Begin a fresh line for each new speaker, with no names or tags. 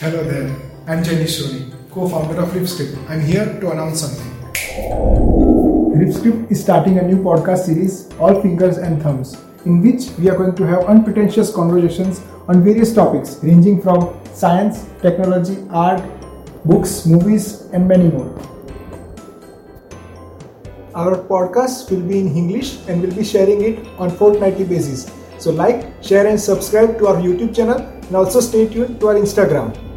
Hello there, I'm Jenny Soni, co-founder of RiffScript. I'm here to announce something. RiffScript is starting a new podcast series, All Fingers and Thumbs, in which we are going to have unpretentious conversations on various topics ranging from science, technology, art, books, movies, and many more. Our podcast will be in English and we'll be sharing it on fortnightly basis. So like, share and subscribe to our YouTube channel and also stay tuned to our Instagram.